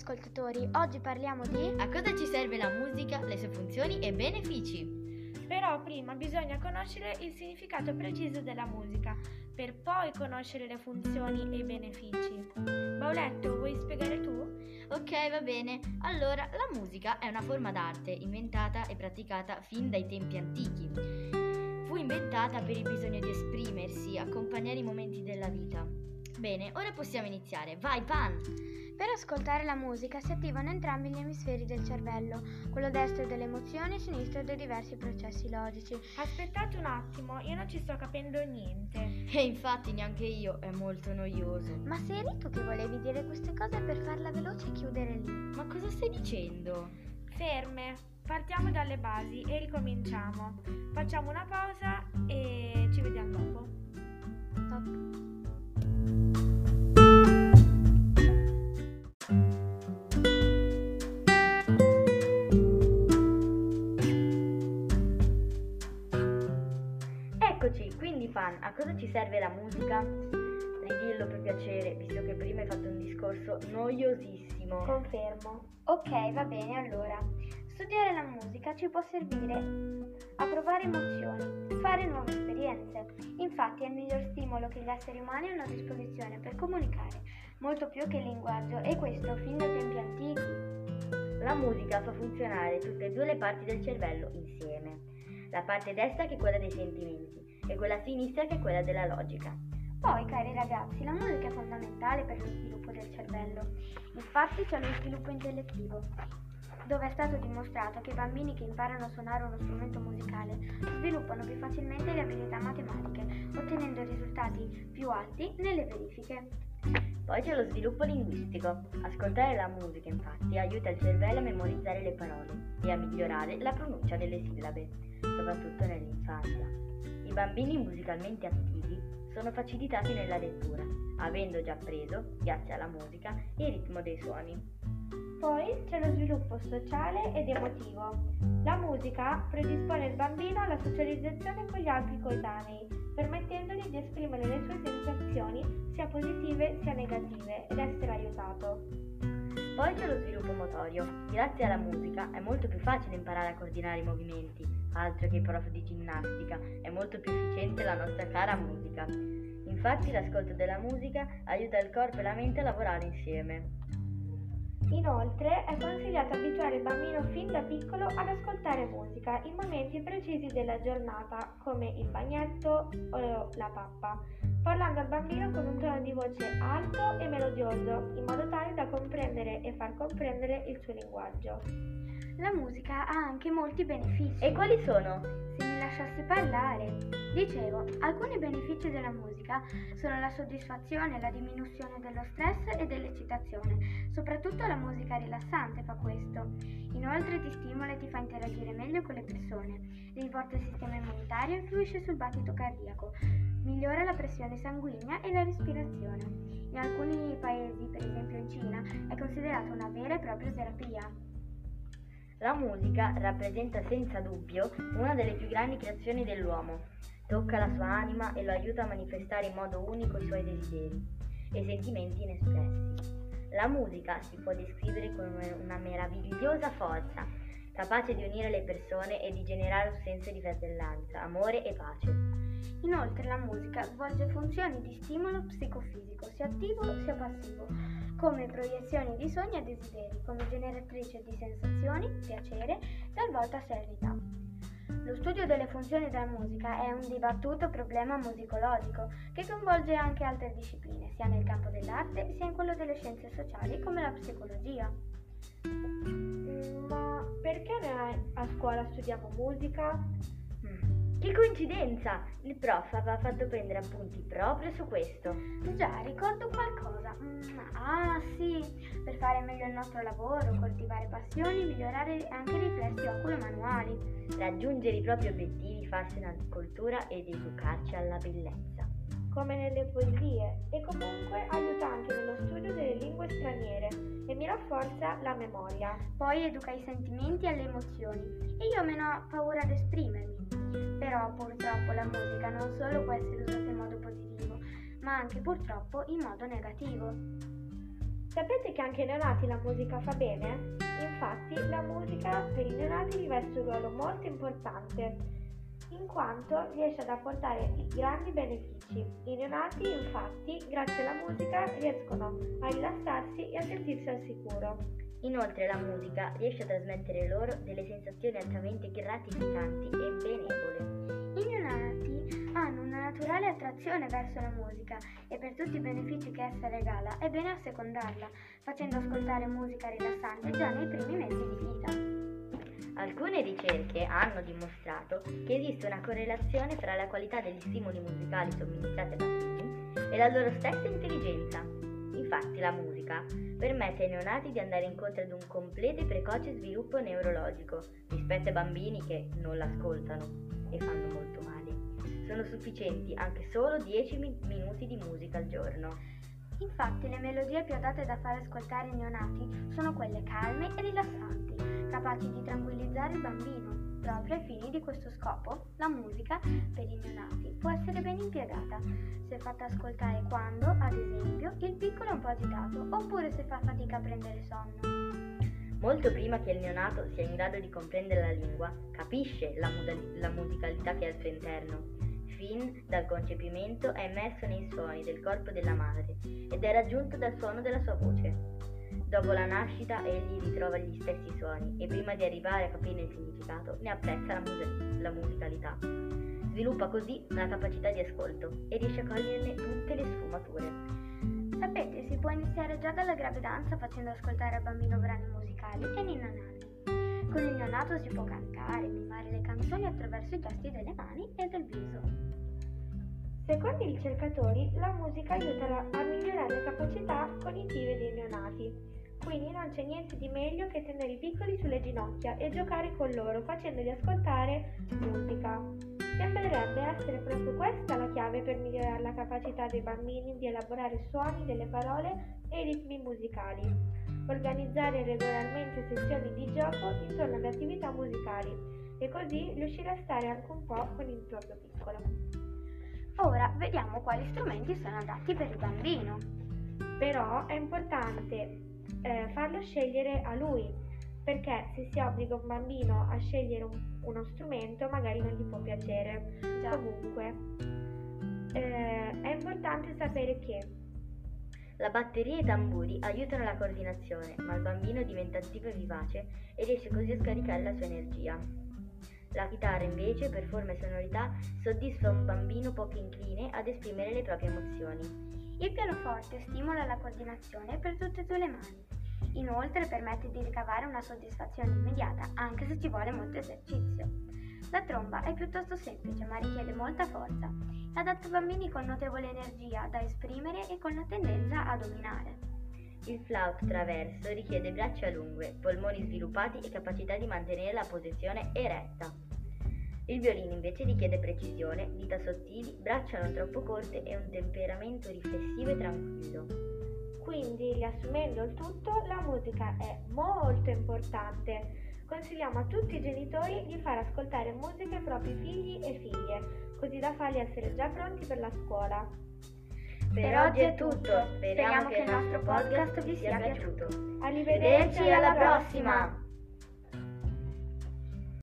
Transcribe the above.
ascoltatori, oggi parliamo di... A cosa ci serve la musica, le sue funzioni e benefici? Però prima bisogna conoscere il significato preciso della musica, per poi conoscere le funzioni e i benefici. Bauletto, vuoi spiegare tu? Ok, va bene. Allora, la musica è una forma d'arte inventata e praticata fin dai tempi antichi. Fu inventata per il bisogno di esprimersi, accompagnare i momenti della vita. Bene, ora possiamo iniziare. Vai, Pan! Per ascoltare la musica si attivano entrambi gli emisferi del cervello, quello destro delle emozioni e sinistro dei diversi processi logici. Aspettate un attimo, io non ci sto capendo niente. E infatti neanche io, è molto noioso. Ma sei eri tu che volevi dire queste cose per farla veloce e chiudere lì? Ma cosa stai dicendo? Ferme, partiamo dalle basi e ricominciamo. Facciamo una pausa e ci vediamo dopo. Top. Cosa ci serve la musica? Ridillo per piacere, visto che prima hai fatto un discorso noiosissimo. Confermo. Ok, va bene allora. Studiare la musica ci può servire a provare emozioni, fare nuove esperienze. Infatti è il miglior stimolo che gli esseri umani hanno a disposizione per comunicare, molto più che il linguaggio, e questo fin dai tempi antichi. La musica fa funzionare tutte e due le parti del cervello insieme. La parte destra che è quella dei sentimenti e quella sinistra che quella della logica. Poi, cari ragazzi, la musica è fondamentale per lo sviluppo del cervello. Infatti c'è lo sviluppo intellettivo, dove è stato dimostrato che i bambini che imparano a suonare uno strumento musicale sviluppano più facilmente le abilità matematiche, ottenendo risultati più alti nelle verifiche. Poi c'è lo sviluppo linguistico. Ascoltare la musica, infatti, aiuta il cervello a memorizzare le parole e a migliorare la pronuncia delle sillabe, soprattutto nell'infanzia. I bambini musicalmente attivi sono facilitati nella lettura, avendo già appreso, grazie alla musica, il ritmo dei suoni. Poi c'è lo sviluppo sociale ed emotivo. La musica predispone il bambino alla socializzazione con gli altri coetanei, permettendogli di esprimere le sue sensazioni sia positive sia negative ed essere aiutato. Poi c'è lo sviluppo motorio. Grazie alla musica è molto più facile imparare a coordinare i movimenti, altro che i prof di ginnastica, è molto più efficiente la nostra cara musica. Infatti l'ascolto della musica aiuta il corpo e la mente a lavorare insieme. Inoltre è consigliato abituare il bambino fin da piccolo ad ascoltare musica in momenti precisi della giornata, come il bagnetto o la pappa, parlando al bambino con un tono di voce alto e melodioso, in modo tale da comprendere e far comprendere il suo linguaggio. La musica ha anche molti benefici. E quali sono? Se mi lasciassi parlare. Dicevo, alcuni benefici della musica sono la soddisfazione, la diminuzione dello stress e dell'eccitazione. Soprattutto la musica rilassante fa questo. Inoltre ti stimola e ti fa interagire meglio con le persone. Rinforza il sistema immunitario e influisce sul battito cardiaco. Migliora la pressione sanguigna e la respirazione. In alcuni paesi, per esempio in Cina, è considerata una vera e propria terapia. La musica rappresenta senza dubbio una delle più grandi creazioni dell'uomo. Tocca la sua anima e lo aiuta a manifestare in modo unico i suoi desideri e sentimenti inespressi. La musica si può descrivere come una meravigliosa forza, capace di unire le persone e di generare un senso di fratellanza, amore e pace. Inoltre la musica svolge funzioni di stimolo psicofisico, sia attivo sia passivo, come proiezioni di sogni e desideri, come generatrice di sensazioni, piacere, talvolta serenità. Lo studio delle funzioni della musica è un dibattuto problema musicologico che coinvolge anche altre discipline, sia nel campo dell'arte sia in quello delle scienze sociali come la psicologia. Ma perché noi a scuola studiamo musica? Che coincidenza! Il prof aveva fatto prendere appunti proprio su questo. Già, ricordo qualcosa. Ah, sì, per fare meglio il nostro lavoro, coltivare passioni, migliorare anche i riflessi oculo-manuali. Raggiungere i propri obiettivi, farsi una cultura ed educarci alla bellezza. Come nelle poesie, e comunque aiuta anche nello studio delle lingue straniere e mi rafforza la memoria. Poi educa i sentimenti e le emozioni e io ho meno paura ad esprimermi. Però purtroppo la musica non solo può essere usata in modo positivo, ma anche purtroppo in modo negativo. Sapete che anche ai neonati la musica fa bene? Infatti la musica per i neonati riveste un ruolo molto importante, in quanto riesce ad apportare grandi benefici. I neonati, infatti, grazie alla musica riescono a rilassarsi e a sentirsi al sicuro. Inoltre la musica riesce a trasmettere loro delle sensazioni altamente gratificanti e benevole. I neonati hanno una naturale attrazione verso la musica e per tutti i benefici che essa regala è bene assecondarla, facendo ascoltare musica rilassante già nei primi mesi di vita. Alcune ricerche hanno dimostrato che esiste una correlazione fra la qualità degli stimoli musicali somministrati ai bambini e la loro stessa intelligenza. Infatti la musica permette ai neonati di andare incontro ad un completo e precoce sviluppo neurologico rispetto ai bambini che non l'ascoltano e fanno molto male. Sono sufficienti anche solo 10 minuti di musica al giorno. Infatti le melodie più adatte da far ascoltare ai neonati sono quelle calme e rilassanti, capaci di tranquillizzare il bambino. Proprio ai fini di questo scopo, la musica per i neonati può essere ben impiegata se fatta ascoltare quando, ad esempio, il piccolo è un po' agitato oppure se fa fatica a prendere sonno. Molto prima che il neonato sia in grado di comprendere la lingua, capisce la, modali- la musicalità che è al suo interno. Fin dal concepimento è immerso nei suoni del corpo della madre ed è raggiunto dal suono della sua voce. Dopo la nascita egli ritrova gli stessi suoni e prima di arrivare a capire il significato ne apprezza la, mus- la musicalità. Sviluppa così una capacità di ascolto e riesce a coglierne tutte le sfumature. Sapete, si può iniziare già dalla gravidanza facendo ascoltare al bambino brani musicali e ninna nanni. Con il neonato si può cantare, mimare le canzoni attraverso i gesti delle mani e del viso. Secondo i ricercatori, la musica aiuta a migliorare le capacità cognitive dei neonati. Quindi non c'è niente di meglio che tenere i piccoli sulle ginocchia e giocare con loro facendoli ascoltare musica. Sembrerebbe essere proprio questa la chiave per migliorare la capacità dei bambini di elaborare suoni delle parole e ritmi musicali. Organizzare regolarmente sessioni di gioco intorno alle attività musicali e così riuscire a stare anche un po' con il proprio piccolo. Ora vediamo quali strumenti sono adatti per il bambino. Però è importante eh, farlo scegliere a lui, perché se si obbliga un bambino a scegliere un, uno strumento magari non gli può piacere. Già. Comunque, eh, è importante sapere che La batteria e i tamburi aiutano la coordinazione, ma il bambino diventa attivo e vivace e riesce così a scaricare la sua energia. La chitarra invece, per forma e sonorità, soddisfa un bambino poco incline ad esprimere le proprie emozioni. Il pianoforte stimola la coordinazione per tutte e due le mani. Inoltre permette di ricavare una soddisfazione immediata anche se ci vuole molto esercizio. La tromba è piuttosto semplice ma richiede molta forza. È adatta a bambini con notevole energia da esprimere e con la tendenza a dominare. Il flauto traverso richiede braccia lunghe, polmoni sviluppati e capacità di mantenere la posizione eretta. Il violino invece richiede precisione, dita sottili, braccia non troppo corte e un temperamento riflessivo e tranquillo. Quindi, riassumendo il tutto, la musica è molto importante. Consigliamo a tutti i genitori di far ascoltare musica ai propri figli e figlie, così da farli essere già pronti per la scuola. Per oggi è tutto, speriamo che il nostro podcast vi sia piaciuto. Arrivederci Arrivederci alla prossima!